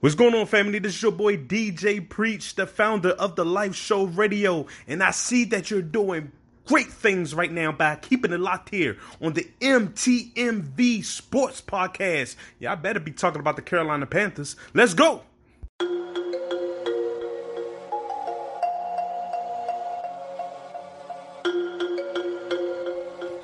What's going on, family? This is your boy DJ Preach, the founder of the Life Show Radio, and I see that you're doing great things right now by keeping it locked here on the MTMV Sports Podcast. Yeah, I better be talking about the Carolina Panthers. Let's go.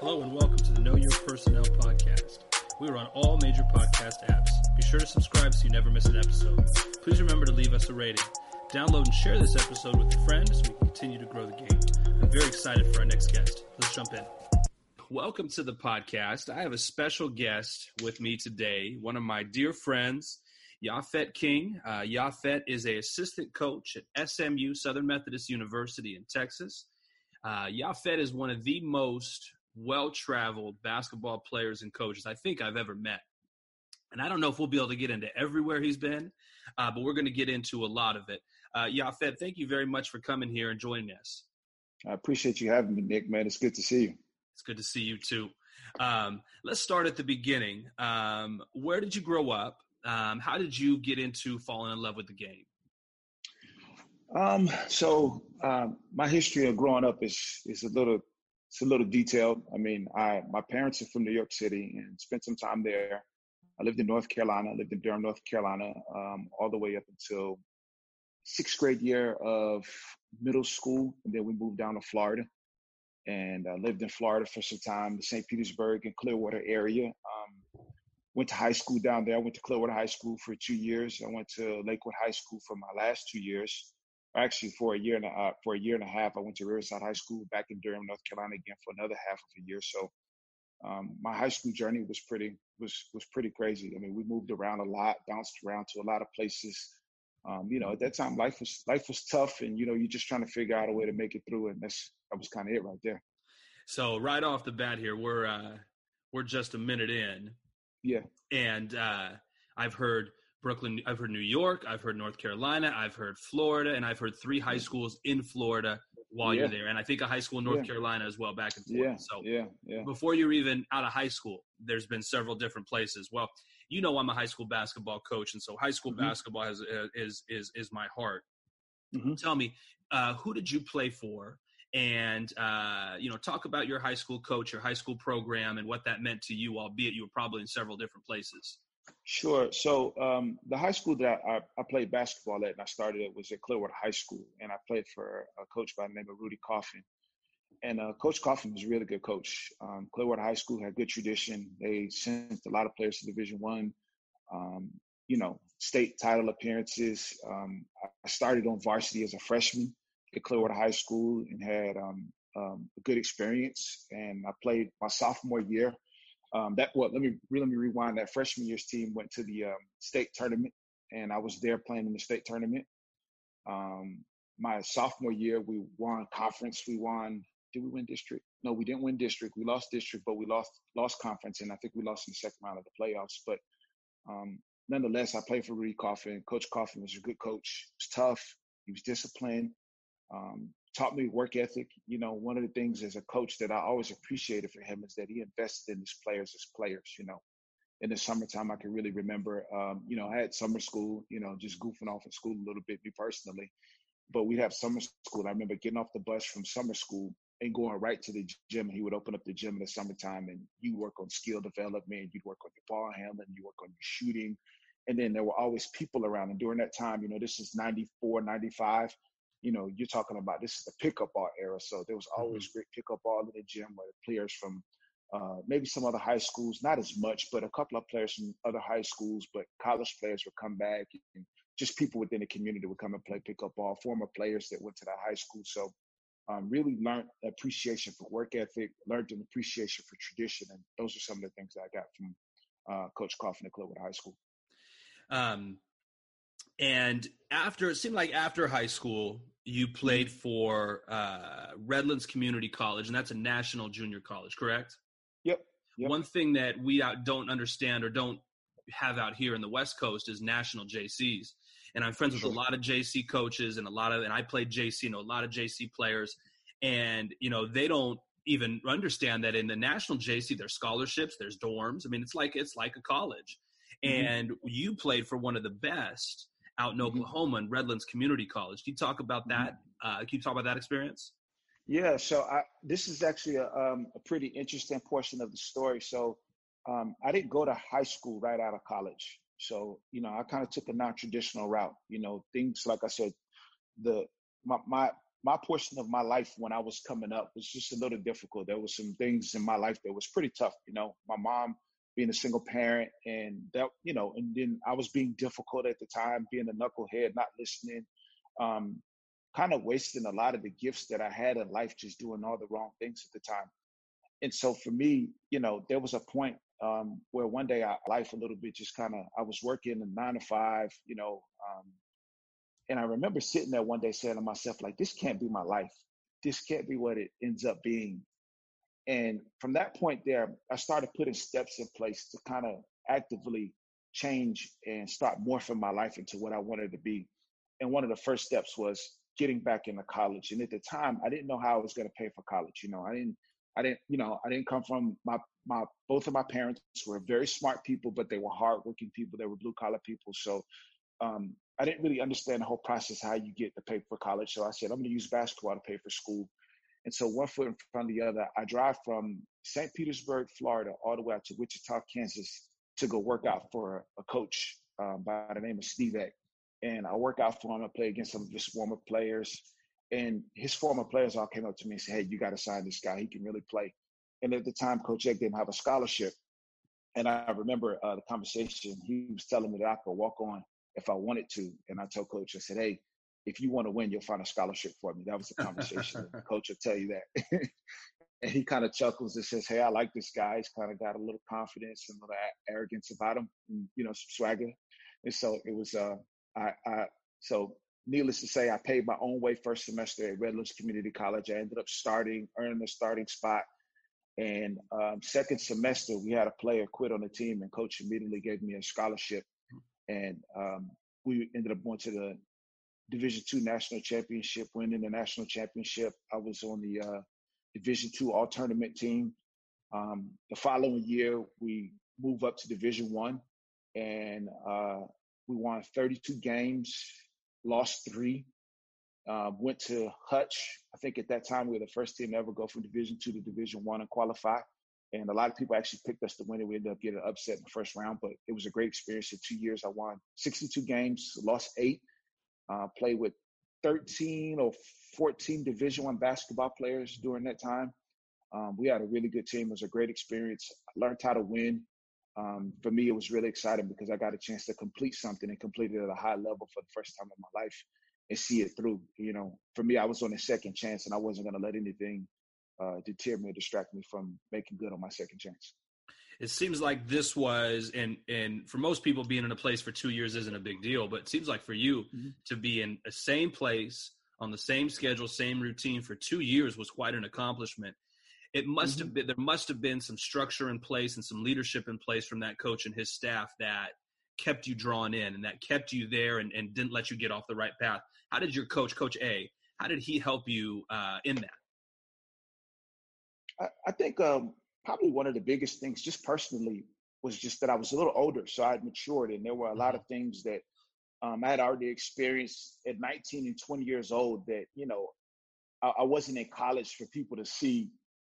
Hello and welcome to the Know Your Personnel podcast. We are on all major podcast apps. Sure to subscribe so you never miss an episode. Please remember to leave us a rating. Download and share this episode with your friends so we can continue to grow the game. I'm very excited for our next guest. Let's jump in. Welcome to the podcast. I have a special guest with me today, one of my dear friends, Yafet King. Uh, Yafet is a assistant coach at SMU, Southern Methodist University in Texas. Uh, Yafet is one of the most well-traveled basketball players and coaches I think I've ever met. And I don't know if we'll be able to get into everywhere he's been, uh, but we're going to get into a lot of it. Uh, Yafet, thank you very much for coming here and joining us. I appreciate you having me, Nick. Man, it's good to see you. It's good to see you too. Um, let's start at the beginning. Um, where did you grow up? Um, how did you get into falling in love with the game? Um, so um, my history of growing up is is a little it's a little detailed. I mean, I my parents are from New York City and spent some time there. I lived in North Carolina. I lived in Durham, North Carolina, um, all the way up until sixth grade year of middle school, and then we moved down to Florida and uh, lived in Florida for some time, the St. Petersburg and Clearwater area. Um, went to high school down there. I went to Clearwater High School for two years. I went to Lakewood High School for my last two years. Actually, for a year and a uh, for a year and a half, I went to Riverside High School back in Durham, North Carolina, again for another half of a year. So, um, my high school journey was pretty was was pretty crazy. I mean, we moved around a lot, bounced around to a lot of places. Um, you know, at that time, life was life was tough, and you know, you're just trying to figure out a way to make it through, and that's that was kind of it right there. So right off the bat here, we're uh, we're just a minute in. Yeah. And uh, I've heard Brooklyn, I've heard New York, I've heard North Carolina, I've heard Florida, and I've heard three high schools in Florida while Yeah. you're there, and I think a high school in North Yeah. Carolina as well, back and forth. Yeah, So yeah, yeah. before you're even out of high school, there's been several different places. Well, you know I'm a high school basketball coach, and so high school Mhm. basketball has, uh, is is is my heart. Mhm. Tell me, uh, who did you play for? And uh, you know, talk about your high school coach, your high school program, and what that meant to you. Albeit you were probably in several different places. Sure. So um, the high school that I, I played basketball at and I started at was at Clearwater High School, and I played for a coach by the name of Rudy Coffin. And uh, Coach Coffin was a really good coach. Um, Clearwater High School had good tradition. They sent a lot of players to Division One. Um, you know, state title appearances. Um, I started on varsity as a freshman at Clearwater High School and had um, um, a good experience. And I played my sophomore year um, that well let me let me rewind. That freshman year's team went to the um, state tournament and i was there playing in the state tournament. Um, my sophomore year we won conference. We won did we win district? No we didn't win district. We lost district but we lost lost conference and i think we lost in the second round of the playoffs. But um, nonetheless i played for rudy coffin. Coach coffin was a good coach. He was tough. He was disciplined. Um, taught me work ethic. You know, one of the things as a coach that I always appreciated for him is that he invested in his players as players. You know, in the summertime, I can really remember. Um, you know, I had summer school. You know, just goofing off in school a little bit, me personally. But we'd have summer school. I remember getting off the bus from summer school and going right to the gym. He would open up the gym in the summertime, and you work on skill development. You'd work on your ball handling. You work on your shooting. And then there were always people around. And during that time, you know, this is 94, 95 you know, you're talking about this is the pickup ball era. So there was always great pickup ball in the gym where the players from uh, maybe some other high schools, not as much, but a couple of players from other high schools, but college players would come back and just people within the community would come and play pickup ball, former players that went to that high school. So um, really learned appreciation for work ethic, learned an appreciation for tradition. And those are some of the things that I got from uh, Coach Coffin at Clearwater High School. Um, and after it seemed like after high school, you played for uh, Redlands Community College, and that's a national junior college, correct? Yep. Yep. One thing that we out, don't understand or don't have out here in the West Coast is national JCs. And I'm friends with a lot of JC coaches and a lot of, and I played JC, know a lot of JC players, and you know they don't even understand that in the national JC there's scholarships, there's dorms. I mean, it's like it's like a college. mm-hmm. and you played for one of the best out in mm-hmm. Oklahoma in Redlands Community College. Can you talk about mm-hmm. that? Uh, can you talk about that experience? Yeah, so I, this is actually a, um, a, pretty interesting portion of the story. So um, I didn't go to high school right out of college. So you know, I kind of took a non-traditional route. You know, things like I said, the my my my portion of my life when I was coming up was just a little difficult. There was some things in my life that was pretty tough. You know, my mom being a single parent and that, you know, and then I was being difficult at the time, being a knucklehead, not listening, um, kind of wasting a lot of the gifts that I had in life, just doing all the wrong things at the time. And so for me, you know, there was a point um, where one day I life a little bit just kind of I was working a nine to five, you know, um, and I remember sitting there one day saying to myself, like, this can't be my life. This can't be what it ends up being. And from that point there, I started putting steps in place to kind of actively change and start morphing my life into what I wanted to be. And one of the first steps was getting back into college. And at the time, I didn't know how I was going to pay for college. You know, I didn't, I didn't, you know, I didn't come from my my both of my parents were very smart people, but they were hardworking people. They were blue collar people. So um, I didn't really understand the whole process how you get to pay for college. So I said I'm going to use basketball to pay for school. And so one foot in front of the other, I drive from St. Petersburg, Florida, all the way out to Wichita, Kansas, to go work out for a coach um, by the name of Steve Eck. And I work out for him. I play against some of his former players. And his former players all came up to me and said, Hey, you got to sign this guy. He can really play. And at the time, Coach Eck didn't have a scholarship. And I remember uh, the conversation. He was telling me that I could walk on if I wanted to. And I told Coach, I said, Hey, if you want to win, you'll find a scholarship for me. That was the conversation. coach will tell you that. and he kind of chuckles and says, Hey, I like this guy. He's kind of got a little confidence and a little arrogance about him, and, you know, some swagger. And so it was, uh, I, I, so needless to say, I paid my own way first semester at Redlands Community College. I ended up starting, earning a starting spot. And um, second semester, we had a player quit on the team, and coach immediately gave me a scholarship. And um, we ended up going to the Division two national championship, winning the national championship. I was on the uh, Division two all tournament team. Um, the following year, we move up to Division one, and uh, we won 32 games, lost three. Uh, went to Hutch. I think at that time we were the first team to ever go from Division two to Division one and qualify. And a lot of people actually picked us to win it. We ended up getting upset in the first round, but it was a great experience. In two years, I won 62 games, lost eight uh, played with 13 or 14 Division One basketball players during that time. Um, we had a really good team. It was a great experience. I learned how to win. Um, for me, it was really exciting because I got a chance to complete something and complete it at a high level for the first time in my life and see it through. You know, for me, I was on a second chance and I wasn't going to let anything uh, deter me or distract me from making good on my second chance it seems like this was and and for most people being in a place for two years isn't a big deal but it seems like for you mm-hmm. to be in the same place on the same schedule same routine for two years was quite an accomplishment it must mm-hmm. have been there must have been some structure in place and some leadership in place from that coach and his staff that kept you drawn in and that kept you there and, and didn't let you get off the right path how did your coach coach a how did he help you uh, in that I, I think um, probably one of the biggest things, just personally, was just that I was a little older, so I had matured, and there were a lot mm-hmm. of things that um, I had already experienced at 19 and 20 years old that you know I, I, wasn't in college for people to see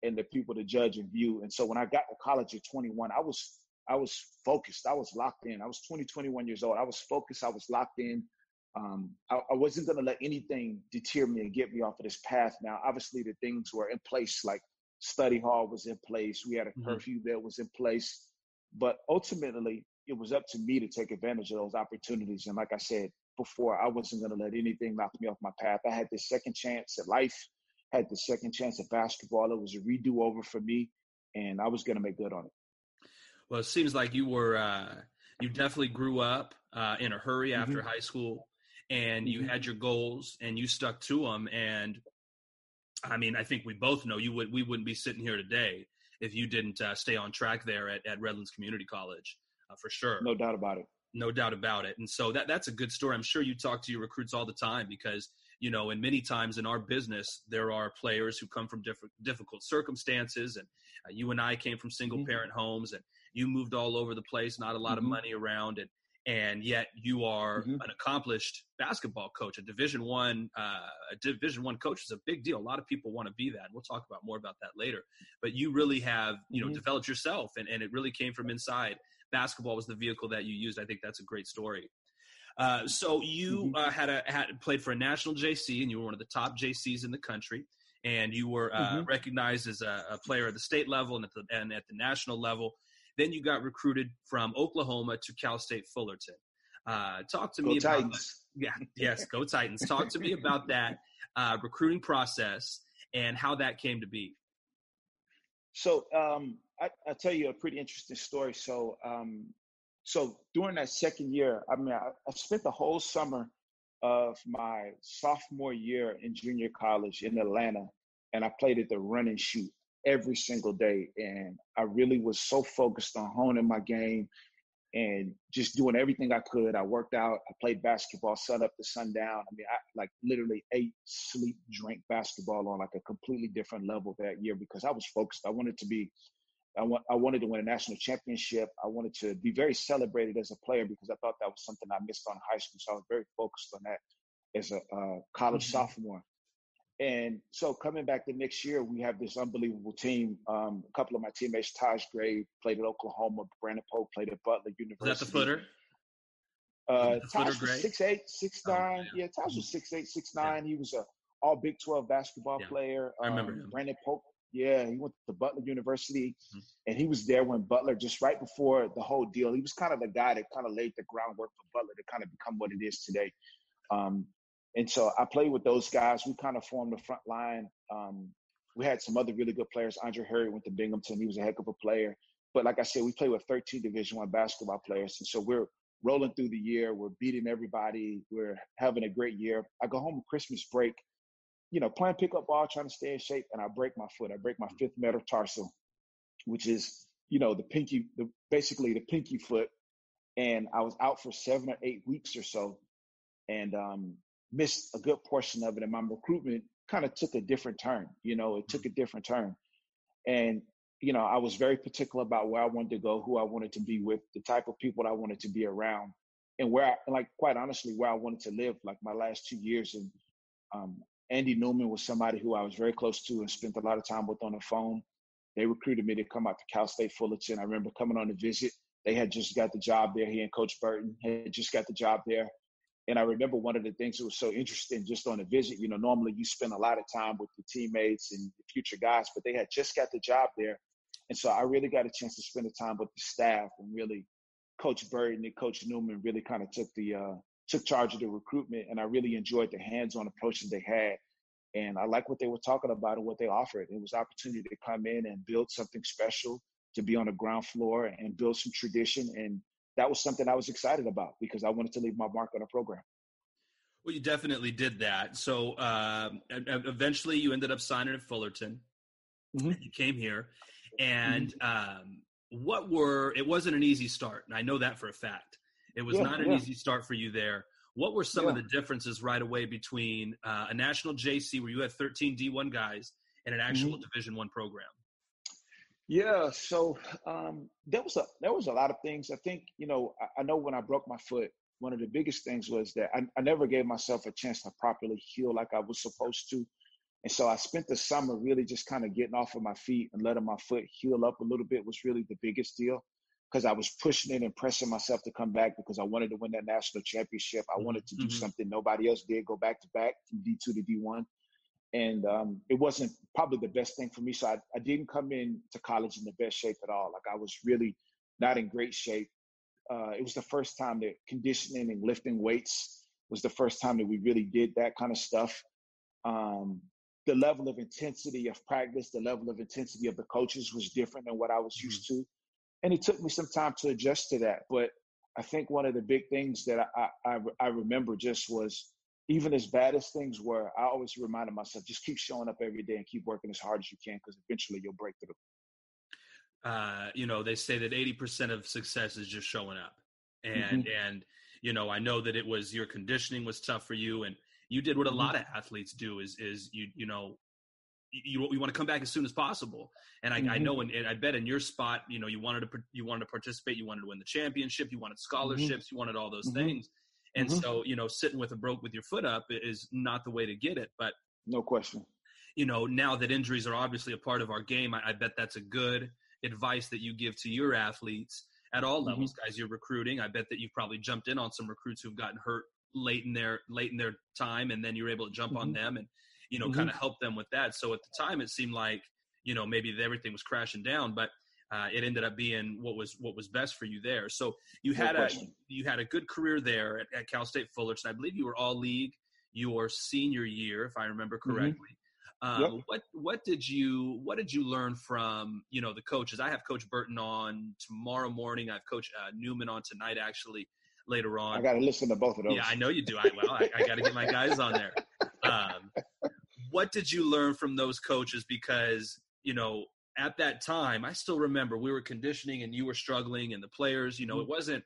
and the people to judge and view. And so when I got to college at 21, I was I was focused. I was locked in. I was 20, 21 years old. I was focused. I was locked in. Um, I, I, wasn't going to let anything deter me and get me off of this path. Now, obviously, the things were in place, like study hall was in place. We had a mm-hmm. curfew that was in place. But ultimately, it was up to me to take advantage of those opportunities. And like I said before, I wasn't going to let anything knock me off my path. I had the second chance at life, had the second chance at basketball. It was a redo over for me, and I was going to make good on it. Well, it seems like you were, uh, you definitely grew up uh, in a hurry after mm-hmm. high school, and you mm-hmm. had your goals and you stuck to them. And I mean, I think we both know you would we wouldn't be sitting here today if you didn't uh, stay on track there at, at Redlands Community College, uh, for sure. No doubt about it. No doubt about it. And so that that's a good story. I'm sure you talk to your recruits all the time because you know, and many times in our business there are players who come from different difficult circumstances, and uh, you and I came from single mm-hmm. parent mm-hmm. homes, and You moved all over the place, not a lot Mhm. of money around, and and yet you are Mhm. an accomplished basketball coach, a Division One, uh, a Division One coach is a big deal. A lot of people want to be that. We'll talk about more about that later. But you really have, you know, Mhm. developed yourself, and and it really came from inside. Basketball was the vehicle that you used. I think that's a great story. Uh, so you Mhm. uh, had a had played for a national JC, and you were one of the top JCs in the country, and you were uh, Mhm. recognized as a, a player at the state level and at the and at the national level. Then you got recruited from Oklahoma to Cal State Fullerton. Uh, talk to Go me about Titans. yeah, yes, go Titans. Talk to me about that uh, recruiting process and how that came to be. So um, I, I'll tell you a pretty interesting story. So um, so during that second year, I mean, I, I spent the whole summer of my sophomore year in junior college in Atlanta, and I played at the run and shoot every single day. And I really was so focused on honing my game and just doing everything I could. I worked out, I played basketball, sun up to sundown. I mean, I like literally ate, sleep, drank basketball on like a completely different level that year because I was focused. I wanted to be I, want, I wanted to win a national championship. I wanted to be very celebrated as a player because I thought that was something I missed on high school. So I was very focused on that as a uh, college Mhm. sophomore. And so coming back the next year, we have this unbelievable team. Um, a couple of my teammates, Taj Gray played at Oklahoma, Brandon Pope played at Butler Was University. that the footer? Uh, the Taj Gray? was six eight, six Oh, nine. yeah. yeah, Taj was six eight, six nine. He was a all Big Twelve basketball Yeah, player. I remember Um, him. Brandon Pope. Yeah, he went to Butler University, Mhm. and he was there when Butler just right before the whole deal. He was kind of the guy that kind of laid the groundwork for Butler to kind of become what it is today. Um, and so I played with those guys. We kind of formed the front line. Um, we had some other really good players. Andre Harry went to Binghamton. He was a heck of a player. But like I said, we played with 13 Division One basketball players, and so we're rolling through the year. We're beating everybody. We're having a great year. I go home Christmas break, you know, playing pickup ball, trying to stay in shape, and I break my foot. I break my fifth metatarsal, which is, you know, the pinky, the, basically the pinky foot. And I was out for seven or eight weeks or so, and um, missed a good portion of it. And my recruitment kind of took a different turn. You know, it took a different turn. And you know, I was very particular about where I wanted to go, who I wanted to be with, the type of people I wanted to be around, and where, I, and like, quite honestly, where I wanted to live. Like my last two years, and um, Andy Newman was somebody who I was very close to and spent a lot of time with on the phone. They recruited me to come out to Cal State Fullerton. I remember coming on a visit. They had just got the job there. He and Coach Burton had just got the job there. And I remember one of the things that was so interesting just on a visit, you know, normally you spend a lot of time with the teammates and the future guys, but they had just got the job there. And so I really got a chance to spend the time with the staff and really Coach Burton and Coach Newman really kind of took the uh, took charge of the recruitment and I really enjoyed the hands-on approach that they had. And I like what they were talking about and what they offered. It was opportunity to come in and build something special, to be on the ground floor and build some tradition. And that was something I was excited about because I wanted to leave my mark on a program. Well, you definitely did that. So e- eventually, you ended up signing at Fullerton. Mhm. You came here, and um, what were? It wasn't an easy start, and I know that for a fact. It was Yeah, not an yeah. easy start for you there. What were some of the differences right away between uh, a national JC where you had 13 D1 guys and an actual Mm-hmm. Division One program? Yeah, so um, there was a there was a lot of things. I think you know I, I know when I broke my foot, one of the biggest things was that I, I never gave myself a chance to properly heal like I was supposed to, and so I spent the summer really just kind of getting off of my feet and letting my foot heal up a little bit was really the biggest deal because I was pushing it and pressing myself to come back because I wanted to win that national championship. I wanted to do Mhm. something nobody else did, go back to back from D two to D one and um, it wasn't probably the best thing for me. So I, I didn't come in to college in the best shape at all. Like I was really not in great shape. Uh, it was the first time that conditioning and lifting weights was the first time that we really did that kind of stuff. Um, the level of intensity of practice, the level of intensity of the coaches was different than what I was used to, and it took me some time to adjust to that. But I think one of the big things that I, I, I remember just was even as bad as things were, I always reminded myself, just keep showing up every day and keep working as hard as you can because eventually you'll break through. uh, you know, they say that 80% of success is just showing up. And, and, you know, I know that it was your conditioning was tough for you and you did what a Mhm. lot of athletes do is, is you, you know, you, you want to come back as soon as possible. And I, mm-hmm. I know, and, and, I bet in your spot, you know, you wanted to you wanted to participate, you wanted to win the championship, you wanted mm-hmm. scholarships, mm-hmm. you wanted all those mm-hmm. things. And mm-hmm. so, you know, sitting with a broke with your foot up is not the way to get it. But no question. You know, now that injuries are obviously a part of our game, I, I bet that's a good advice that you give to your athletes at all mm-hmm. levels, guys. You're recruiting. I bet that you've probably jumped in on some recruits who've gotten hurt late in their late in their time, and then you're able to jump on them and you know, mm-hmm. kind of help them with that. So at the time, it seemed like you know maybe everything was crashing down, but uh, it ended up being what was what was best for you there. So you had a you had a good career there at, at, Cal State Fullerton. I believe you were all league your senior year, if I remember mm-hmm. correctly. Mm-hmm. Um, yep. What what did you what did you learn from you know the coaches? I have Coach Burton on tomorrow morning. I have Coach uh, Newman on tonight actually later on. I got to listen to both of those. Yeah, I know you do. I well, I, I got to get my guys on there. Um, what did you learn from those coaches? Because you know, at that time, I still remember we were conditioning and you were struggling, and the players, you know, mm-hmm. it wasn't,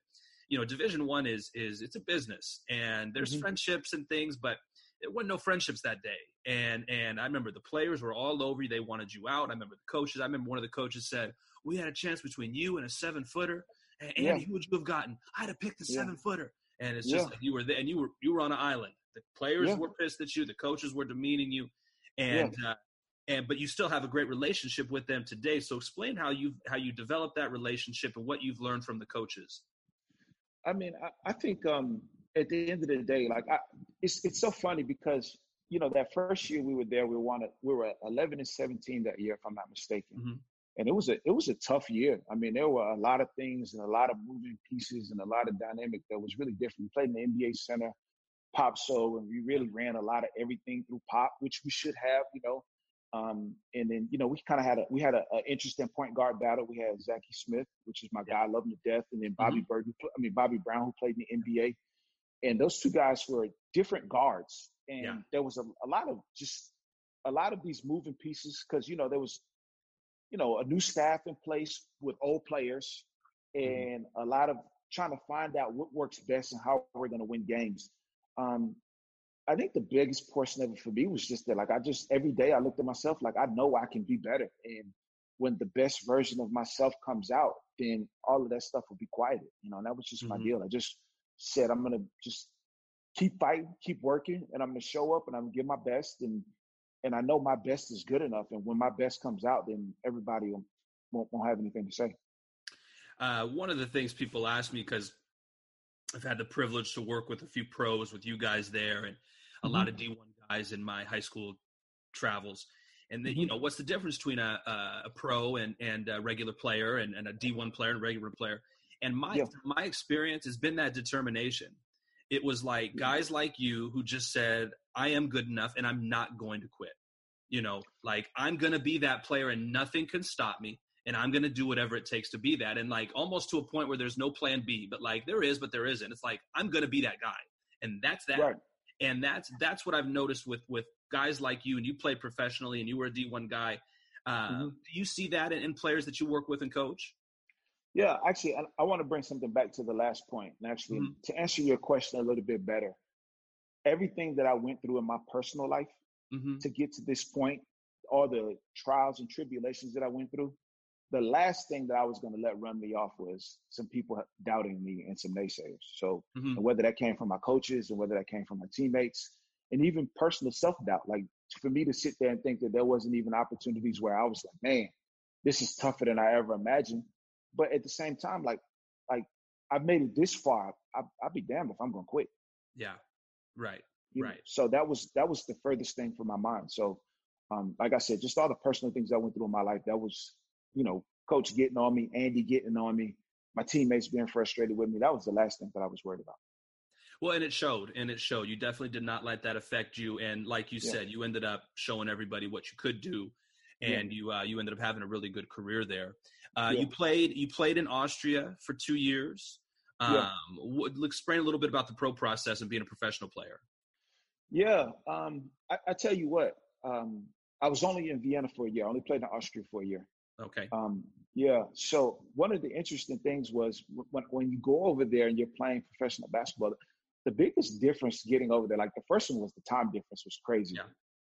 you know, Division One is is it's a business, and there's mm-hmm. friendships and things, but it wasn't no friendships that day. And and I remember the players were all over you; they wanted you out. I remember the coaches. I remember one of the coaches said, "We had a chance between you and a seven footer." And Andy, yeah. who would you have gotten? I'd have picked the yeah. seven footer. And it's just yeah. like you were there, and you were you were on an island. The players were pissed at you. The coaches were demeaning you, and uh, and but you still have a great relationship with them today. So explain how you how you developed that relationship and what you've learned from the coaches. I mean, I, I think um, at the end of the day, like I, it's it's so funny because you know that first year we were there, we wanted we were 11 and 17 that year, if I'm not mistaken. Mm-hmm. And it was a it was a tough year. I mean, there were a lot of things and a lot of moving pieces and a lot of dynamic that was really different. We played in the NBA Center Pape Sow and we really ran a lot of everything through Pape, which we should have, you know. Um, and then, you know, we kind of had a we had an interesting point guard battle. We had Zachy Smith, which is my guy, I love him to death, and then Bobby mm-hmm. I mean Bobby Brown, who played in the NBA. And those two guys were different guards, and yeah. there was a, a lot of just a lot of these moving pieces because you know there was, you know, a new staff in place with old players, mm-hmm. and mm-hmm. a lot of trying to find out what works best and how we're going to win games um, I think the biggest portion of it for me was just that, like, I just every day I looked at myself like I know I can be better, and when the best version of myself comes out, then all of that stuff will be quieted. You know, and that was just mm-hmm. my deal. I just said I'm gonna just keep fighting, keep working, and I'm gonna show up and I'm gonna give my best, and and I know my best is good enough. And when my best comes out, then everybody will, won't, won't have anything to say. Uh, one of the things people ask me because I've had the privilege to work with a few pros with you guys there and a mm-hmm. lot of D1 guys in my high school travels. And then, mm-hmm. you know, what's the difference between a, a pro and, and a regular player and, and a D1 player and regular player? And my, yeah. my experience has been that determination. It was like mm-hmm. guys like you who just said, I am good enough and I'm not going to quit. You know, like I'm going to be that player and nothing can stop me and I'm going to do whatever it takes to be that. And like almost to a point where there's no plan B, but like there is, but there isn't. It's like, I'm going to be that guy. And that's that. Right. And that's, that's what I've noticed with, with guys like you and you played professionally and you were a D1 guy. Uh, mm-hmm. Do you see that in, in, players that you work with and coach? Yeah, actually, I, I want to bring something back to the last point. And actually, mm-hmm. to answer your question a little bit better, everything that I went through in my personal life mm-hmm. to get to this point, all the trials and tribulations that I went through, the last thing that I was going to let run me off was some people doubting me and some naysayers. So, mm-hmm. whether that came from my coaches and whether that came from my teammates, and even personal self doubt, like for me to sit there and think that there wasn't even opportunities where I was like, man, this is tougher than I ever imagined. But at the same time, like, like I've made it this far. I, I'll be damned if I'm going to quit. Yeah, right, you right. Know? So that was that was the furthest thing from my mind. So, um, like I said, just all the personal things I went through in my life. That was you know, coach getting on me, Andy getting on me, my teammates being frustrated with me. That was the last thing that I was worried about. Well, and it showed, and it showed. You definitely did not let that affect you, and like you yeah. said, you ended up showing everybody what you could do, and yeah. you uh, you ended up having a really good career there. Uh, yeah. You played you played in Austria for two years. Um, yeah. explain a little bit about the pro process and being a professional player. Yeah, um, I, I, tell you what, um, I was only in Vienna for a year. I only played in Austria for a year. Okay. Um, yeah. So one of the interesting things was when, when you go over there and you're playing professional basketball, the biggest difference getting over there, like the first one was the time difference was crazy. Yeah.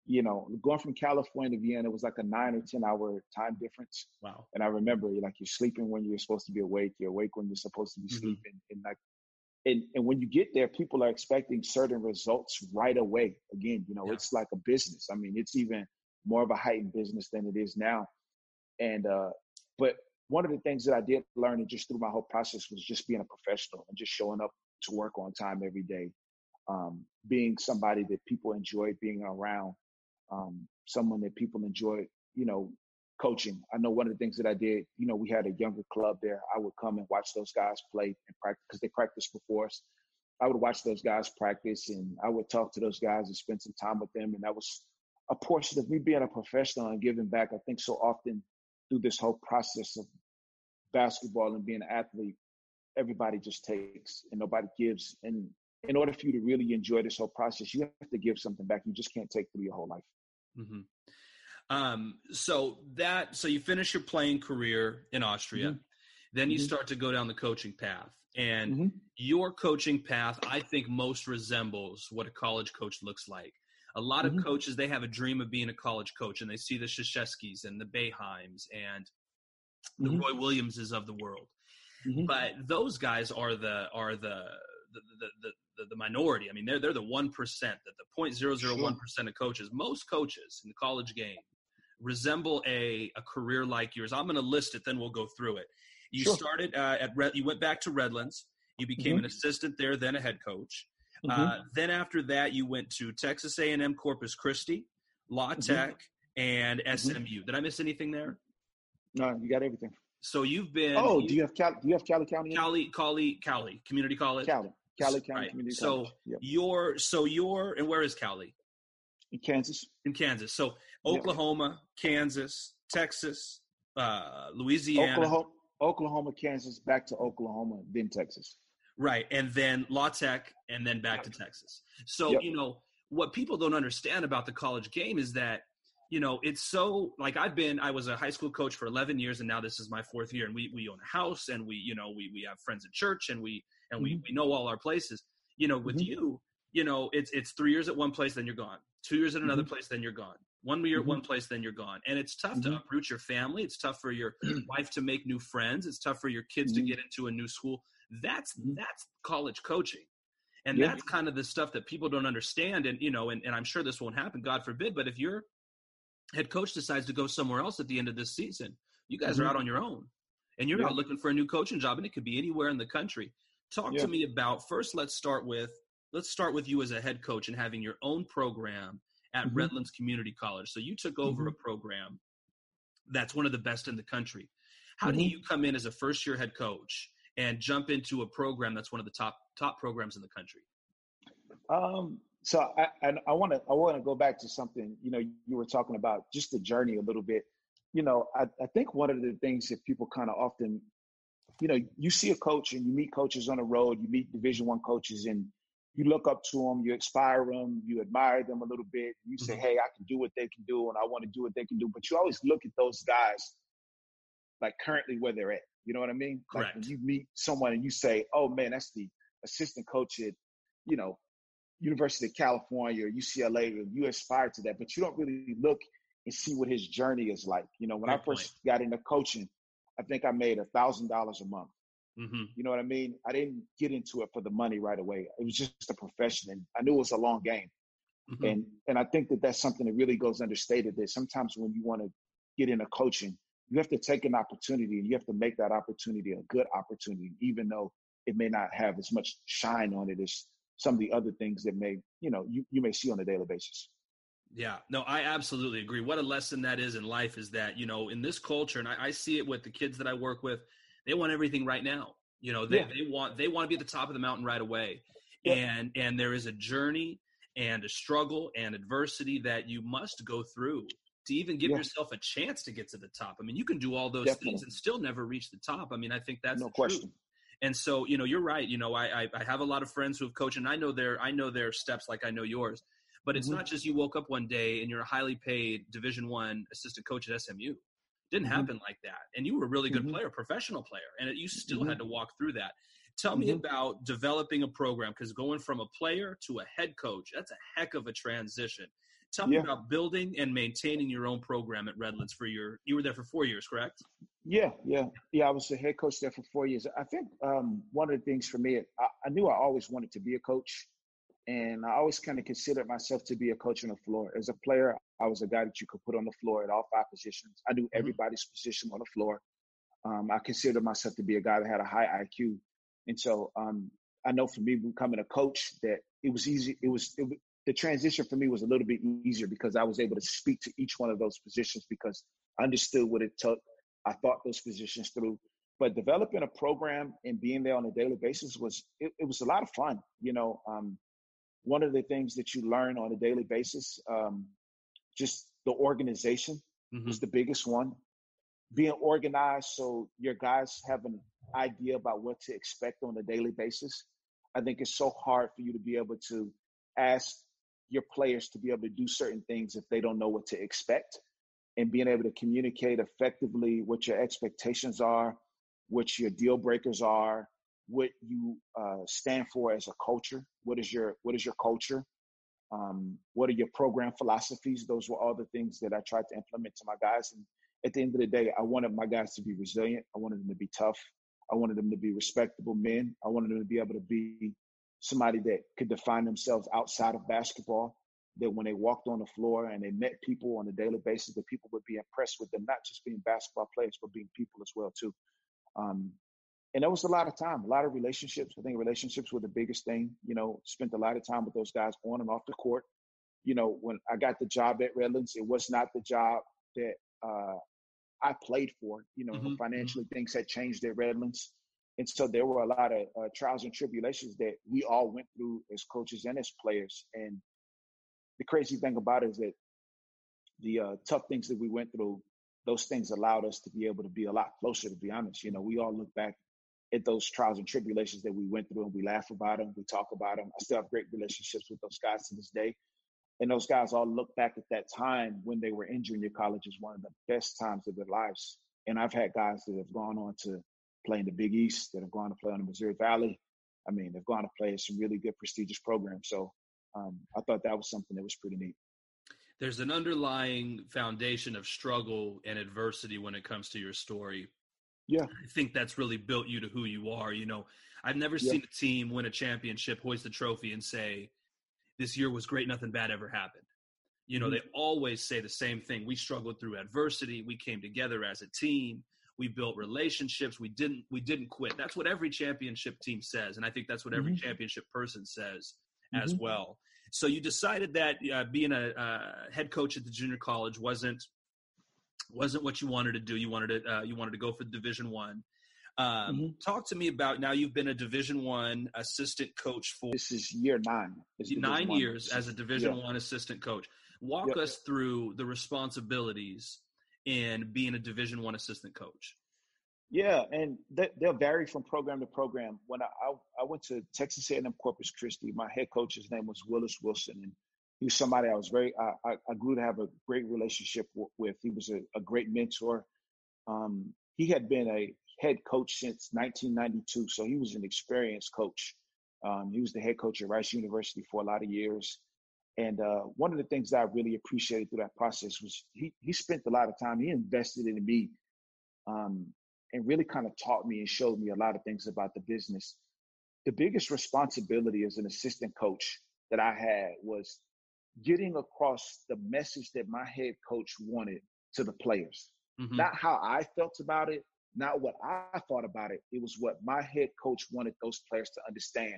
you know, going from California to Vienna was like a nine or 10 hour time difference. Wow. And I remember like you're sleeping when you're supposed to be awake, you're awake when you're supposed to be Mhm. sleeping. And like, and, and when you get there, people are expecting certain results right away. Again, you know, Yeah. it's like a business. I mean, it's even more of a heightened business than it is now. And, uh, but one of the things that I did learn and just through my whole process was just being a professional and just showing up to work on time every day. Um, being somebody that people enjoy being around, um, someone that people enjoy, you know, coaching. I know one of the things that I did, you know, we had a younger club there. I would come and watch those guys play and practice because they practiced before us. I would watch those guys practice and I would talk to those guys and spend some time with them. And that was a portion of me being a professional and giving back. I think so often through this whole process of basketball and being an athlete, everybody just takes and nobody gives. And in order for you to really enjoy this whole process, you have to give something back. You just can't take through your whole life. hmm Um, so that so you finish your playing career in Austria, Mhm. then you Mhm. start to go down the coaching path, and Mhm. your coaching path, I think, most resembles what a college coach looks like. A lot of Mhm. coaches they have a dream of being a college coach, and they see the Krzyzewskis and the Boeheims and the Mhm. Roy Williamses of the world. Mhm. But those guys are the are the the the, the, the, minority. I mean, they're they're the one percent, that the point zero zero one percent of coaches. Most coaches in the college game resemble a a career like yours. I'm going to list it, then we'll go through it. You Sure. started uh, at Red, you went back to Redlands. You became Mhm. an assistant there, then a head coach. Mhm. Uh, then after that, you went to Texas A&M Corpus Christi, La Mhm. Tech, and SMU. Did I miss anything there? no, you got everything. So you've been Oh, do you have Cowley? Do you have Cowley County? Cowley, Cowley, Cowley Community College. Cowley, Cowley County Right. Community So College. Yep. you're so you're and where is Cowley? In Kansas. In Kansas. So Yeah. Oklahoma, Kansas, Texas, uh, Louisiana. Oklahoma, Oklahoma, Kansas, back to Oklahoma, then Texas. Right. And then La Tech and then back to Texas. So, Yep. you know, what people don't understand about the college game is that, you know, it's so like I've been I was a high school coach for 11 years and now this is my fourth year and we we own a house and we, you know, we we have friends at church and we and we Mhm. we know all our places. You know, with Mhm. you, you know, it's it's 3 years at one place then you're gone. 2 years at another Mhm. place then you're gone. One year at Mhm. one place then you're gone. And it's tough to Mhm. uproot your family. It's tough for your wife to make new friends. It's tough for your kids Mhm. to get into a new school. That's that's college coaching. And Yeah. that's kind of the stuff that people don't understand. And you know, and, and I'm sure this won't happen, God forbid, but if your head coach decides to go somewhere else at the end of this season, you guys Mhm. are out on your own. And you're Yeah. out looking for a new coaching job, and it could be anywhere in the country. Talk Yeah. to me about first let's start with let's start with you as a head coach and having your own program at Mhm. Redlands Community College. So you took over Mhm. a program that's one of the best in the country. How do Mhm. you come in as a first year head coach and jump into a program that's one of the top top programs in the country? Um, so I I- I want to I want to go back to something you know you were talking about just the journey a little bit. You know, I, I think one of the things that people kind of often, you know, you see a coach and you meet coaches on the road, you meet Division One coaches, and you look up to them, you inspire them, you admire them a little bit. You say, Mhm. "Hey, I can do what they can do, and I want to do what they can do." But you always look at those guys like currently where they're at. You know what I mean? Like when Correct. you meet someone and you say, "Oh man, that's the assistant coach at," you know, University of California or UCLA, or you aspire to that, but you don't really look and see what his journey is like. You know, when I Great point. first got into coaching, I think I made a thousand dollars a month. hmm You know what I mean? I didn't get into it for the money right away. It was just a profession, and I knew it was a long game. hmm And and I think that that's something that really goes understated. That sometimes when you want to get into coaching, you have to take an opportunity and you have to make that opportunity a good opportunity, even though it may not have as much shine on it as some of the other things that may you know you, you may see on a daily basis. Yeah, no, I absolutely agree. What a lesson that is in life is that, you know, in this culture, and I, I see it with the kids that I work with, they want everything right now. You know, they, Yeah. they want they want to be at the top of the mountain right away. Yeah. And and there is a journey and a struggle and adversity that you must go through to even give Yeah. yourself a chance to get to the top. I mean, you can do all those Definitely. things and still never reach the top. I mean, I think that's no the truth. question. And so, you know, you're right. You know, I, I I have a lot of friends who have coached, and I know their I know their steps like I know yours. But it's Mhm. not just you woke up one day and you're a highly paid Division One assistant coach at SMU. Didn't Mhm. happen like that, and you were a really good Mhm. player, professional player, and it, you still Mhm. had to walk through that. Tell mm-hmm. me about developing a program because going from a player to a head coach, that's a heck of a transition. Tell me yeah. about building and maintaining your own program at Redlands for your. You were there for four years, correct? Yeah, yeah, yeah. I was the head coach there for four years. I think um, one of the things for me, I, I, knew I always wanted to be a coach, and I always kind of considered myself to be a coach on the floor. As a player, I was a guy that you could put on the floor at all five positions. I knew mm-hmm. everybody's position on the floor. Um, I considered myself to be a guy that had a high IQ, and so um, I know for me becoming a coach that it was easy. It was it, the transition for me was a little bit easier because I was able to speak to each one of those positions because I understood what it took. I thought those positions through. But developing a program and being there on a daily basis was it, it was a lot of fun. You know, um, one of the things that you learn on a daily basis, um, just the organization mm-hmm. is the biggest one. Being organized so your guys have an idea about what to expect on a daily basis. I think it's so hard for you to be able to ask your players to be able to do certain things if they don't know what to expect and being able to communicate effectively what your expectations are what your deal breakers are what you uh, stand for as a culture what is your what is your culture um, what are your program philosophies? Those were all the things that i tried to implement to my guys. And at the end of the day i wanted my guys to be resilient. I wanted them to be tough. I wanted them to be respectable men. I wanted them to be able to be somebody that could define themselves outside of basketball. That when they walked on the floor and they met people on a daily basis, that people would be impressed with them, not just being basketball players, but being people as well too. Um, and that was a lot of time, a lot of relationships. I think relationships were the biggest thing. You know, spent a lot of time with those guys on and off the court. You know, when I got the job at Redlands, it was not the job that uh, I played for. You know, mm-hmm. mm-hmm. financially things had changed at Redlands. And so there were a lot of uh, trials and tribulations that we all went through as coaches and as players. And the crazy thing about it is that the uh, tough things that we went through, those things allowed us to be able to be a lot closer, to be honest. You know, we all look back at those trials and tribulations that we went through and we laugh about them, we talk about them. I still have great relationships with those guys to this day. And those guys all look back at that time when they were in junior college as one of the best times of their lives. And I've had guys that have gone on to play in the Big East, that have gone to play on the Missouri Valley. I mean, they've gone to play some really good, prestigious programs. So um, I thought that was something that was pretty neat. There's an underlying foundation of struggle and adversity when it comes to your story. Yeah. I think that's really built you to who you are. You know, I've never yeah. seen a team win a championship, hoist the trophy, and say, this year was great, nothing bad ever happened. You know, mm-hmm. they always say the same thing. We struggled through adversity. We came together as a team we built relationships we didn't we didn't quit that's what every championship team says and i think that's what every mm-hmm. championship person says mm-hmm. as well so you decided that uh, being a uh, head coach at the junior college wasn't wasn't what you wanted to do you wanted to uh, you wanted to go for division one um, mm-hmm. talk to me about now you've been a division one assistant coach for this is year nine nine years as a division yeah. one assistant coach walk us through the responsibilities in being a Division One assistant coach? Yeah, and they, will vary from program to program. When I, I, I went to Texas A&M Corpus Christi, my head coach's name was Willis Wilson, and he was somebody I was very I, I grew to have a great relationship with. He was a, a great mentor. Um, he had been a head coach since 1992, so he was an experienced coach. Um, he was the head coach at Rice University for a lot of years. And uh, one of the things that I really appreciated through that process was he he spent a lot of time. He invested in me, um, and really kind of taught me and showed me a lot of things about the business. The biggest responsibility as an assistant coach that I had was getting across the message that my head coach wanted to the players. Mm-hmm. Not how I felt about it, not what I thought about it. It was what my head coach wanted those players to understand.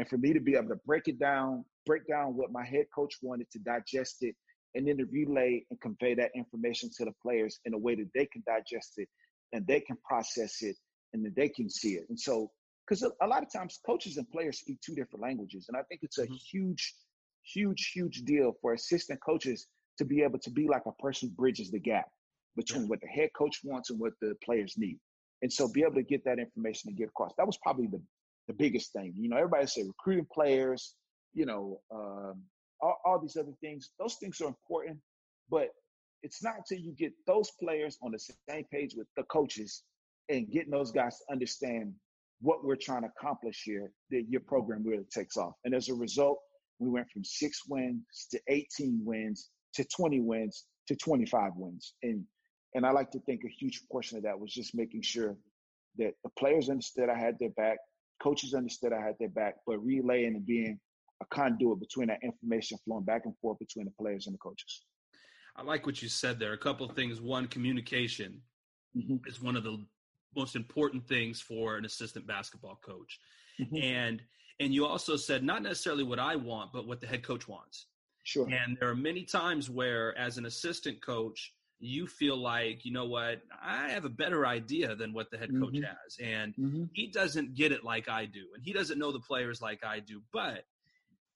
And for me to be able to break it down break down what my head coach wanted to digest it and then to relay and convey that information to the players in a way that they can digest it and they can process it and that they can see it. And so, because a, lot of times coaches and players speak two different languages. And I think it's a mm-hmm. huge, huge, huge deal for assistant coaches to be able to be like a person who bridges the gap between yeah. what the head coach wants and what the players need. And so be able to get that information and get across. That was probably the, the biggest thing. You know, everybody say recruiting players, you know, um, all, all these other things. Those things are important, but it's not until you get those players on the same page with the coaches and getting those guys to understand what we're trying to accomplish here, that your program really takes off. And as a result, we went from six wins to 18 wins to 20 wins to 25 wins. And and I like to think a huge portion of that was just making sure that the players understood I had their back, coaches understood I had their back, but relaying and being a conduit between that information flowing back and forth between the players and the coaches. I like what you said there. A couple of things. One, communication mm-hmm. is one of the most important things for an assistant basketball coach. Mm-hmm. And and you also said not necessarily what I want, but what the head coach wants. Sure. And there are many times where as an assistant coach, you feel like, you know what, I have a better idea than what the head coach mm-hmm. has. And mm-hmm. he doesn't get it like I do. And he doesn't know the players like I do. But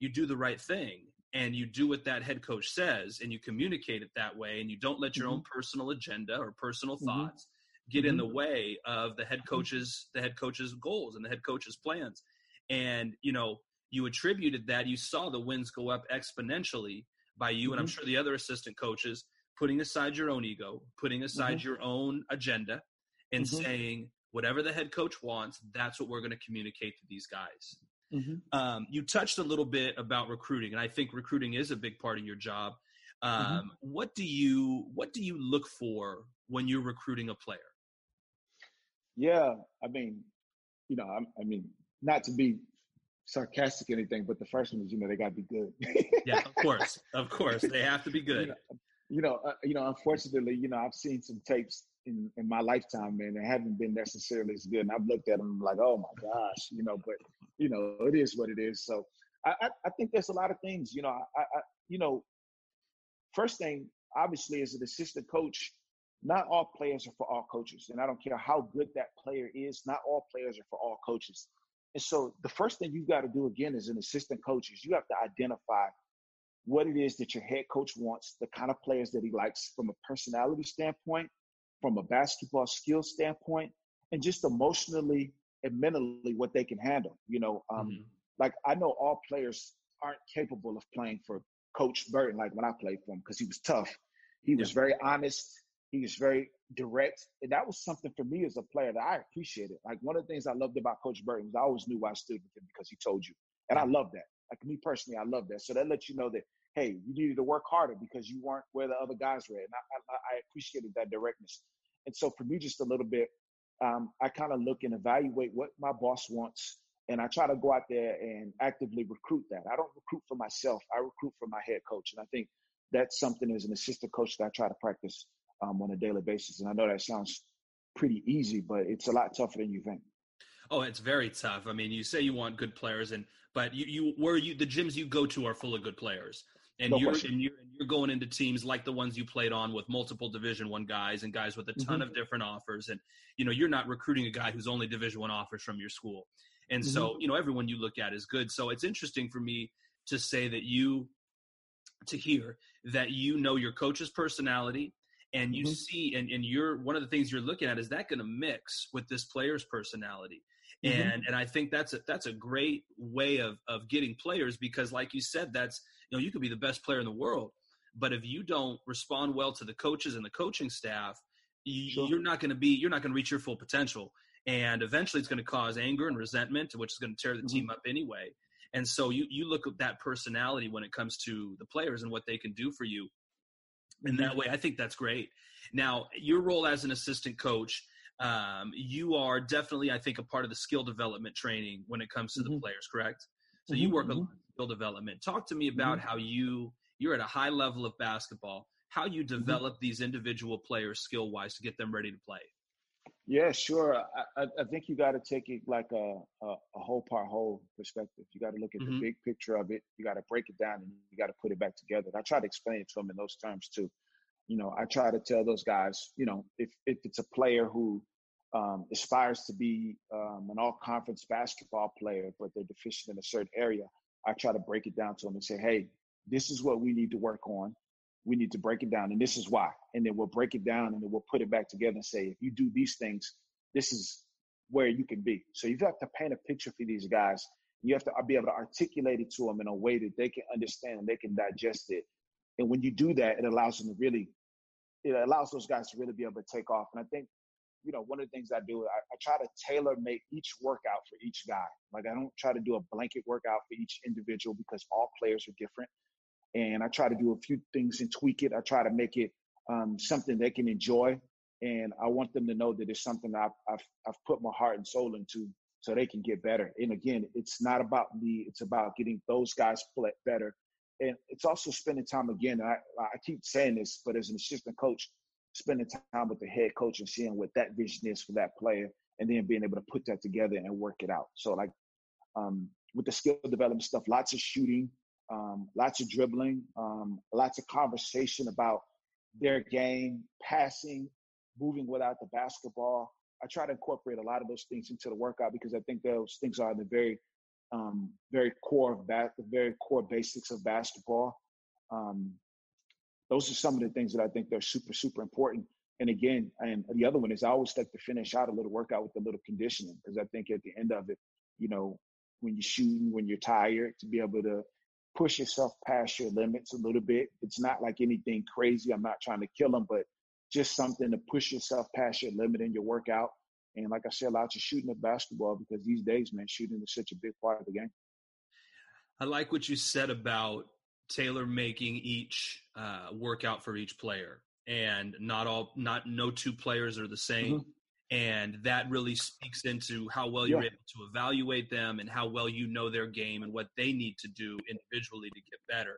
you do the right thing and you do what that head coach says and you communicate it that way and you don't let your mm-hmm. own personal agenda or personal mm-hmm. thoughts get in mm-hmm. the way of the head coach's the head coach's goals and the head coach's plans and you know you attributed that you saw the wins go up exponentially by you and i'm sure the other assistant coaches putting aside your own ego putting aside your own agenda and saying whatever the head coach wants that's what we're going to communicate to these guys Mm-hmm. Um, you touched a little bit about recruiting, and I think recruiting is a big part of your job. Mm-hmm. Um, mm-hmm. What do you What do you look for when you're recruiting a player? Yeah, I mean, you know, I, I mean, not to be sarcastic or anything, but the first one is, you know, they got to be good. yeah, of course, of course, they have to be good. You know, you know, uh, you know, unfortunately, you know, I've seen some tapes in, in my lifetime, man, that haven't been necessarily as good. And I've looked at them like, oh my gosh, you know, but you know, it is what it is. So I, I, I think there's a lot of things, you know, I, I, you know, first thing, obviously, as an assistant coach, not all players are for all coaches. And I don't care how good that player is, not all players are for all coaches. And so the first thing you've got to do again as an assistant coach is you have to identify what it is that your head coach wants, the kind of players that he likes from a personality standpoint, from a basketball skill standpoint, and just emotionally and mentally what they can handle. You know, um, mm-hmm. like I know all players aren't capable of playing for Coach Burton like when I played for him because he was tough. He yeah. was very honest. He was very direct. And that was something for me as a player that I appreciated. Like one of the things I loved about Coach Burton was I always knew why I stood with him because he told you. And I love that. Like me personally, I love that. So that lets you know that, hey, you needed to work harder because you weren't where the other guys were. And I, I, I appreciated that directness. And so for me, just a little bit, um, I kind of look and evaluate what my boss wants, and I try to go out there and actively recruit that. I don't recruit for myself; I recruit for my head coach, and I think that's something as an assistant coach that I try to practice um, on a daily basis. And I know that sounds pretty easy, but it's a lot tougher than you think. Oh, it's very tough. I mean, you say you want good players, and but you, you where you the gyms you go to are full of good players and no you're and you're and you're going into teams like the ones you played on with multiple division one guys and guys with a ton mm-hmm. of different offers and you know you're not recruiting a guy who's only division one offers from your school and mm-hmm. so you know everyone you look at is good so it's interesting for me to say that you to hear that you know your coach's personality and you mm-hmm. see and, and you're one of the things you're looking at is that going to mix with this player's personality mm-hmm. and and i think that's a that's a great way of of getting players because like you said that's you know you could be the best player in the world but if you don't respond well to the coaches and the coaching staff you, sure. you're not going to be you're not going to reach your full potential and eventually it's going to cause anger and resentment which is going to tear the mm-hmm. team up anyway and so you you look at that personality when it comes to the players and what they can do for you in that mm-hmm. way i think that's great now your role as an assistant coach um, you are definitely i think a part of the skill development training when it comes to mm-hmm. the players correct so you work a mm-hmm. lot skill development. Talk to me about mm-hmm. how you you're at a high level of basketball, how you mm-hmm. develop mm-hmm. these individual players skill wise to get them ready to play. Yeah, sure. I, I think you got to take it like a, a, a, whole part whole perspective. You got to look at mm-hmm. the big picture of it. You got to break it down and you got to put it back together. And I try to explain it to them in those terms too. You know, I try to tell those guys, you know, if, if it's a player who um, aspires to be um, an all conference basketball player, but they're deficient in a certain area, I try to break it down to them and say, hey, this is what we need to work on. We need to break it down, and this is why. And then we'll break it down and then we'll put it back together and say, if you do these things, this is where you can be. So you have to paint a picture for these guys. You have to be able to articulate it to them in a way that they can understand and they can digest it. And when you do that, it allows them to really, it allows those guys to really be able to take off. And I think you know, one of the things I do, I, I try to tailor make each workout for each guy. Like I don't try to do a blanket workout for each individual because all players are different. And I try to do a few things and tweak it. I try to make it um, something they can enjoy. And I want them to know that it's something I've, I've, I've put my heart and soul into so they can get better. And again, it's not about me. It's about getting those guys better. And it's also spending time again. I, I keep saying this, but as an assistant coach, spending time with the head coach and seeing what that vision is for that player, and then being able to put that together and work it out. So like um, with the skill development stuff, lots of shooting, um, lots of dribbling, um, lots of conversation about their game, passing, moving without the basketball. I try to incorporate a lot of those things into the workout because I think those things are the very, um, very core of that, the very core basics of basketball. Um, those are some of the things that I think they're super, super important. And again, and the other one is I always like to finish out a little workout with a little conditioning because I think at the end of it, you know, when you're shooting, when you're tired, to be able to push yourself past your limits a little bit. It's not like anything crazy. I'm not trying to kill them, but just something to push yourself past your limit in your workout. And like I said, lots of shooting of basketball because these days, man, shooting is such a big part of the game. I like what you said about tailor making each uh, workout for each player, and not all, not no two players are the same. Mm-hmm and that really speaks into how well you're yeah. able to evaluate them and how well you know their game and what they need to do individually to get better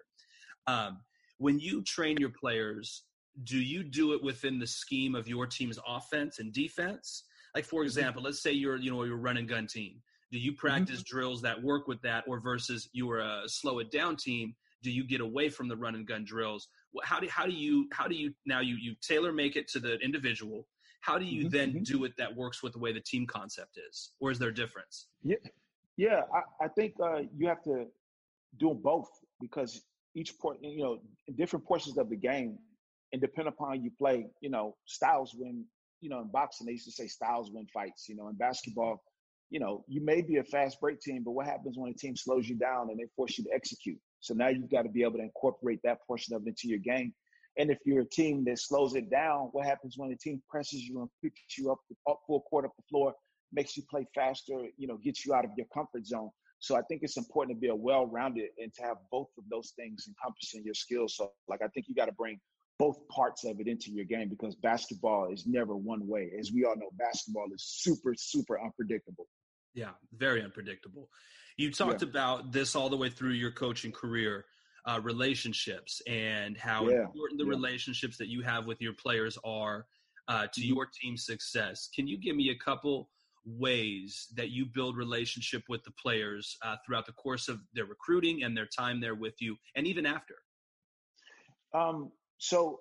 um, when you train your players do you do it within the scheme of your team's offense and defense like for mm-hmm. example let's say you're you know you're a run and gun team do you mm-hmm. practice mm-hmm. drills that work with that or versus you're a slow it down team do you get away from the run and gun drills how do, how do you how do you now you you tailor make it to the individual how do you mm-hmm. then mm-hmm. do it that works with the way the team concept is or is there a difference yeah yeah i, I think uh, you have to do both because each port you know different portions of the game and depending upon you play you know styles win you know in boxing they used to say styles win fights you know in basketball you know you may be a fast break team but what happens when a team slows you down and they force you to execute so now you've got to be able to incorporate that portion of it into your game and if you're a team that slows it down, what happens when the team presses you and picks you up, up full court up the floor, makes you play faster, you know, gets you out of your comfort zone. So I think it's important to be a well-rounded and to have both of those things encompassing your skills. So like I think you got to bring both parts of it into your game because basketball is never one way. As we all know, basketball is super, super unpredictable. Yeah, very unpredictable. You talked yeah. about this all the way through your coaching career uh, relationships and how yeah. important the yeah. relationships that you have with your players are uh, to mm-hmm. your team's success. Can you give me a couple ways that you build relationship with the players uh, throughout the course of their recruiting and their time there with you, and even after? Um, so,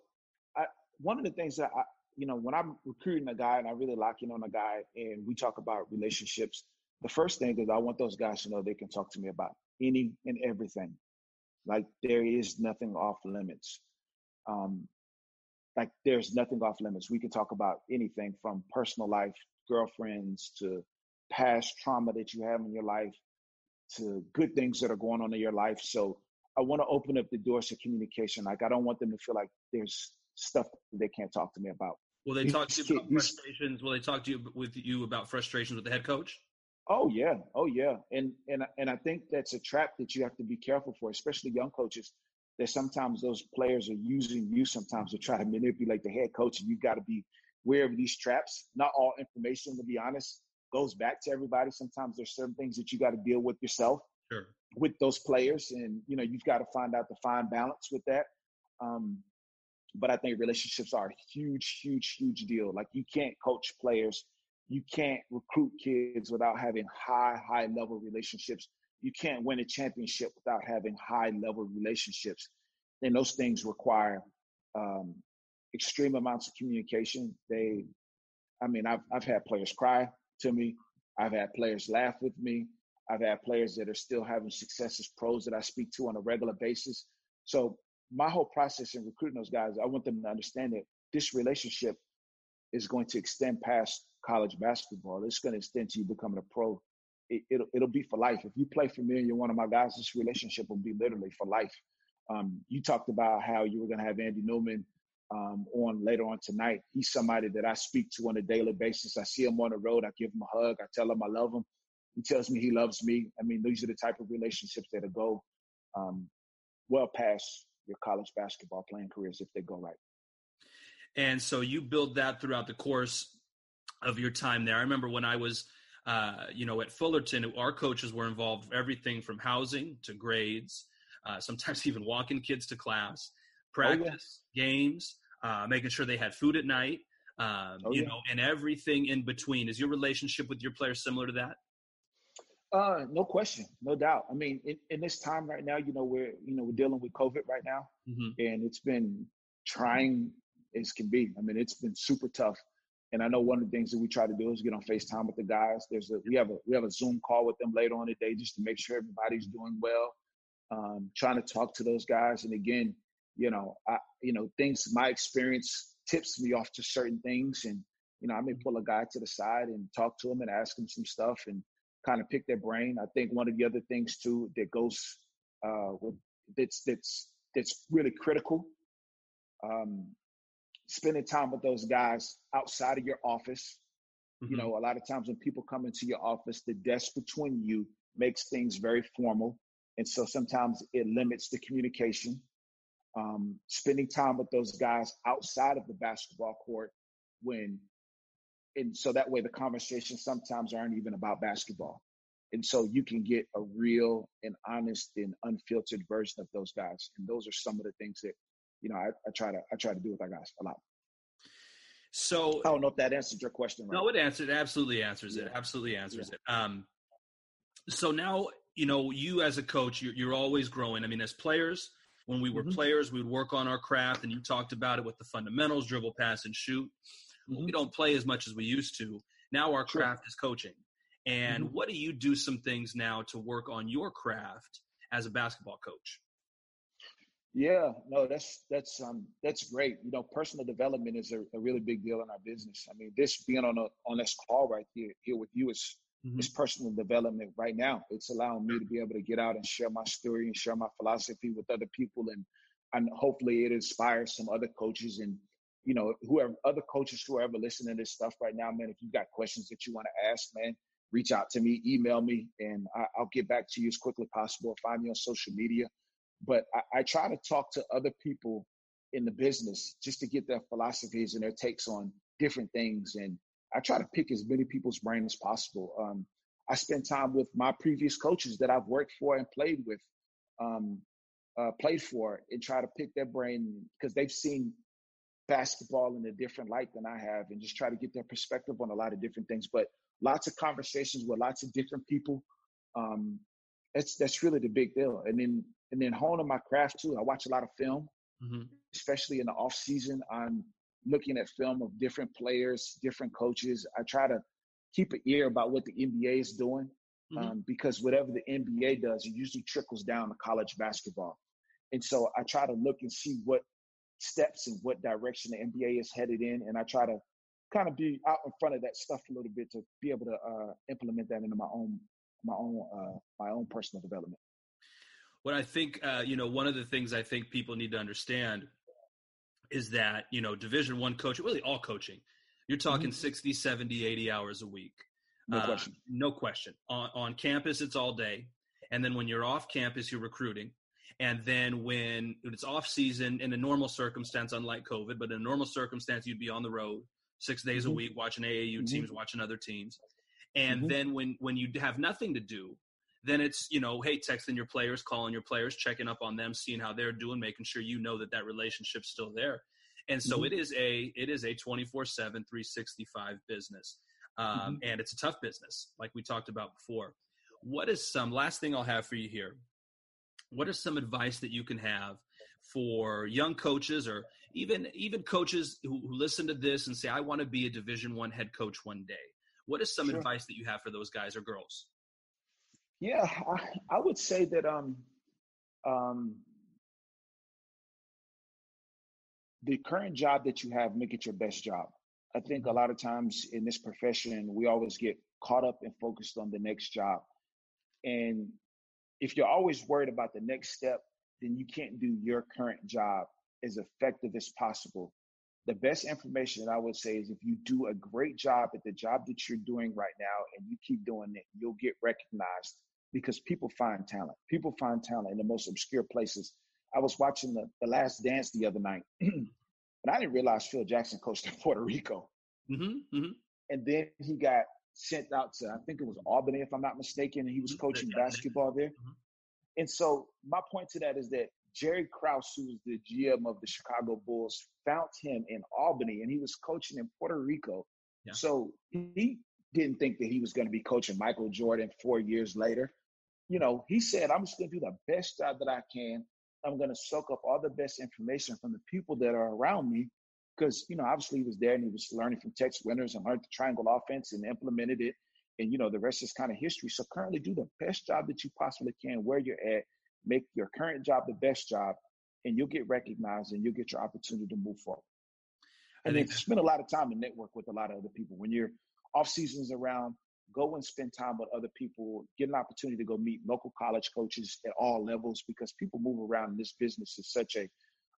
I, one of the things that I, you know, when I'm recruiting a guy and I really lock in on a guy, and we talk about relationships, the first thing is I want those guys to know they can talk to me about any and everything. Like there is nothing off limits. Um, like there's nothing off limits. We can talk about anything from personal life, girlfriends, to past trauma that you have in your life, to good things that are going on in your life. So I want to open up the doors to communication. Like I don't want them to feel like there's stuff they can't talk to me about. Will they talk to you about frustrations? Will they talk to you with you about frustrations with the head coach? Oh yeah, oh yeah, and and and I think that's a trap that you have to be careful for, especially young coaches. That sometimes those players are using you sometimes to try to manipulate the head coach, and you've got to be aware of these traps. Not all information, to be honest, goes back to everybody. Sometimes there's certain things that you got to deal with yourself, sure. with those players, and you know you've got to find out the fine balance with that. Um, but I think relationships are a huge, huge, huge deal. Like you can't coach players you can't recruit kids without having high, high level relationships. You can't win a championship without having high level relationships. And those things require um, extreme amounts of communication. They, I mean, I've, I've had players cry to me. I've had players laugh with me. I've had players that are still having success as pros that I speak to on a regular basis. So my whole process in recruiting those guys, I want them to understand that this relationship is going to extend past college basketball. It's going to extend to you becoming a pro. It, will it'll, be for life. If you play for me and you're one of my guys, this relationship will be literally for life. Um, you talked about how you were going to have Andy Newman um, on later on tonight. He's somebody that I speak to on a daily basis. I see him on the road. I give him a hug. I tell him I love him. He tells me he loves me. I mean, these are the type of relationships that will go um, well past your college basketball playing careers if they go right. And so you build that throughout the course of your time there. I remember when I was, uh, you know, at Fullerton, our coaches were involved everything from housing to grades, uh, sometimes even walking kids to class, practice, oh, yeah. games, uh, making sure they had food at night, um, oh, you yeah. know, and everything in between. Is your relationship with your players similar to that? Uh, no question, no doubt. I mean, in, in, this time right now, you know, we're you know we're dealing with COVID right now, mm-hmm. and it's been trying as can be. I mean, it's been super tough. And I know one of the things that we try to do is get on FaceTime with the guys. There's a we have a we have a Zoom call with them later on today just to make sure everybody's doing well. Um, trying to talk to those guys, and again, you know, I you know things my experience tips me off to certain things, and you know I may pull a guy to the side and talk to him and ask him some stuff and kind of pick their brain. I think one of the other things too that goes uh, with that's that's that's really critical um, spending time with those guys outside of your office. Mm-hmm. You know, a lot of times when people come into your office, the desk between you makes things very formal. And so sometimes it limits the communication. Um, spending time with those guys outside of the basketball court when, and so that way the conversations sometimes aren't even about basketball. And so you can get a real and honest and unfiltered version of those guys. And those are some of the things that you know, I, I try to I try to do with our guys a lot. So I don't know if that answered your question. Right? No, it answered. Absolutely answers yeah. it. Absolutely answers yeah. it. Um, so now you know you as a coach, you're, you're always growing. I mean, as players, when we were mm-hmm. players, we would work on our craft, and you talked about it with the fundamentals: dribble, pass, and shoot. Mm-hmm. We don't play as much as we used to. Now our craft sure. is coaching. And mm-hmm. what do you do some things now to work on your craft as a basketball coach? Yeah, no, that's that's um that's great. You know, personal development is a, a, really big deal in our business. I mean, this being on a on this call right here here with you is mm-hmm. is personal development right now. It's allowing me to be able to get out and share my story and share my philosophy with other people and and hopefully it inspires some other coaches and you know whoever other coaches who are ever listening to this stuff right now, man. If you've got questions that you want to ask, man, reach out to me, email me, and I, I'll get back to you as quickly as possible. Find me on social media but I, I try to talk to other people in the business just to get their philosophies and their takes on different things. And I try to pick as many people's brain as possible. Um, I spend time with my previous coaches that I've worked for and played with, um, uh, played for, and try to pick their brain because they've seen basketball in a different light than I have, and just try to get their perspective on a lot of different things. But lots of conversations with lots of different people. Um, that's that's really the big deal. And then and then honing my craft too. I watch a lot of film, mm-hmm. especially in the off season. I'm looking at film of different players, different coaches. I try to keep an ear about what the NBA is doing mm-hmm. um, because whatever the NBA does, it usually trickles down to college basketball. And so I try to look and see what steps and what direction the NBA is headed in, and I try to kind of be out in front of that stuff a little bit to be able to uh, implement that into my own my own uh, my own personal development what I think, uh, you know, one of the things I think people need to understand is that, you know, division one coaching, really all coaching, you're talking mm-hmm. 60, 70, 80 hours a week. No uh, question. No question. On, on campus, it's all day. And then when you're off campus, you're recruiting. And then when it's off season in a normal circumstance, unlike COVID, but in a normal circumstance, you'd be on the road six days mm-hmm. a week watching AAU mm-hmm. teams, watching other teams. And mm-hmm. then when when you have nothing to do, then it's you know hey texting your players calling your players checking up on them seeing how they're doing making sure you know that that relationship's still there and so mm-hmm. it is a it is a 24 7 365 business um, mm-hmm. and it's a tough business like we talked about before what is some last thing i'll have for you here what is some advice that you can have for young coaches or even even coaches who, who listen to this and say i want to be a division one head coach one day what is some sure. advice that you have for those guys or girls yeah, I, I would say that um, um, the current job that you have, make it your best job. I think a lot of times in this profession, we always get caught up and focused on the next job. And if you're always worried about the next step, then you can't do your current job as effective as possible. The best information that I would say is if you do a great job at the job that you're doing right now and you keep doing it, you'll get recognized because people find talent. People find talent in the most obscure places. I was watching the, the last dance the other night, and I didn't realize Phil Jackson coached in Puerto Rico. Mm-hmm, mm-hmm. And then he got sent out to, I think it was Albany, if I'm not mistaken, and he was Mm-hmm. coaching Yeah. basketball there. Mhm. And so my point to that is that Jerry Krause, who was the GM of the Chicago Bulls, found him in Albany and he was coaching in Puerto Rico. Yeah. So he didn't think that he was going to be coaching Michael Jordan four years later. You know, he said, I'm just going to do the best job that I can. I'm going to soak up all the best information from the people that are around me. Because, you know, obviously he was there and he was learning from Tex Winters and learned the triangle offense and implemented it. And, you know, the rest is kind of history. So currently do the best job that you possibly can where you're at. Make your current job the best job and you'll get recognized and you'll get your opportunity to move forward. I And think then spend a lot of time and network with a lot of other people. When your off seasons around, go and spend time with other people. Get an opportunity to go meet local college coaches at all levels because people move around. And this business is such a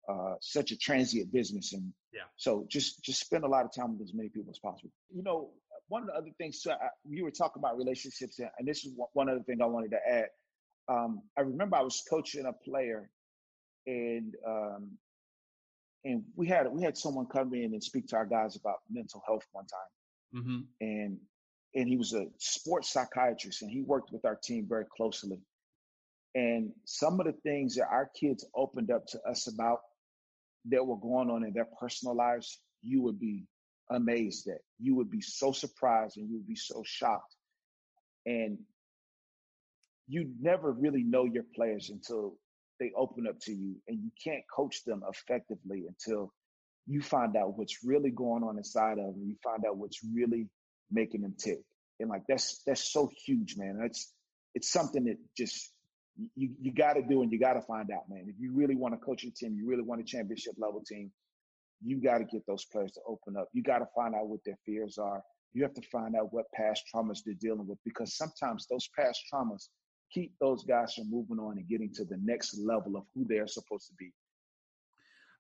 uh, such a transient business, and Yeah. so just just spend a lot of time with as many people as possible. You know, one of the other things too, I, you were talking about relationships, and and this is one- one other thing I wanted to add. Um, I remember I was coaching a player, and um, and we had we had someone come in and speak to our guys about mental health one time, Mm-hmm. and and he was a sports psychiatrist, and he worked with our team very closely. And some of the things that our kids opened up to us about that were going on in their personal lives, you would be amazed at. You would be so surprised and you would be so shocked. And you never really know your players until they open up to you, and you can't coach them effectively until you find out what's really going on inside of them. You find out what's really making them tick, and like that's that's so huge, man. That's it's something that just you you got to do and you got to find out, man. If you really want to coach your team, you really want a championship level team, you got to get those players to open up. You got to find out what their fears are. You have to find out what past traumas they're dealing with because sometimes those past traumas keep those guys from moving on and getting to the next level of who they're supposed to be.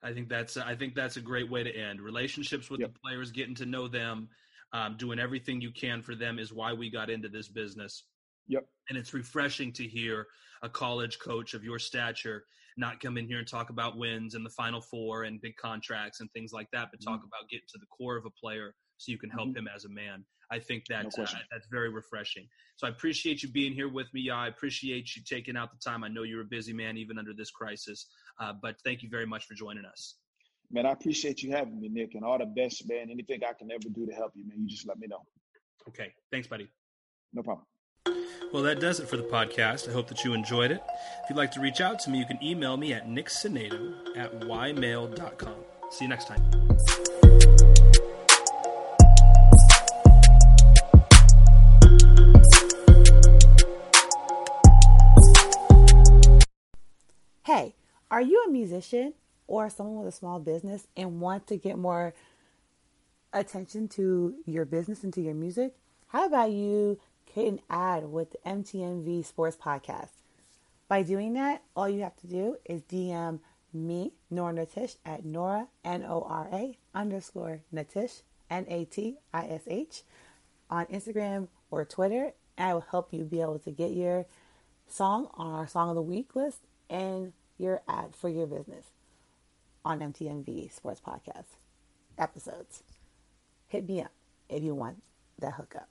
I think that's I think that's a great way to end. Relationships with Yep. the players, getting to know them, um, doing everything you can for them is why we got into this business. Yep. And it's refreshing to hear a college coach of your stature not come in here and talk about wins and the Final Four and big contracts and things like that, but talk Mm-hmm. about getting to the core of a player so you can help him as a man. I think that No uh, that's very refreshing. So I appreciate you being here with me. Yeah, I appreciate you taking out the time. I know you're a busy man even under this crisis, uh, but thank you very much for joining us. Man, I appreciate you having me, Nick, and all the best, man. Anything I can ever do to help you, man, you just let me know. Okay, thanks, buddy. No problem. Well, that does it for the podcast. I hope that you enjoyed it. If you'd like to reach out to me, you can email me at nicksinato at ymail.com. See you next time. Hey, are you a musician or someone with a small business and want to get more attention to your business and to your music? How about you create an ad with the MTMV Sports Podcast? By doing that, all you have to do is DM me, Nora Natish, at Nora, N O R A underscore Natish, N A T I S H, on Instagram or Twitter. And I will help you be able to get your song on our Song of the Week list and your ad for your business on MTMV Sports Podcast episodes. Hit me up if you want that hookup.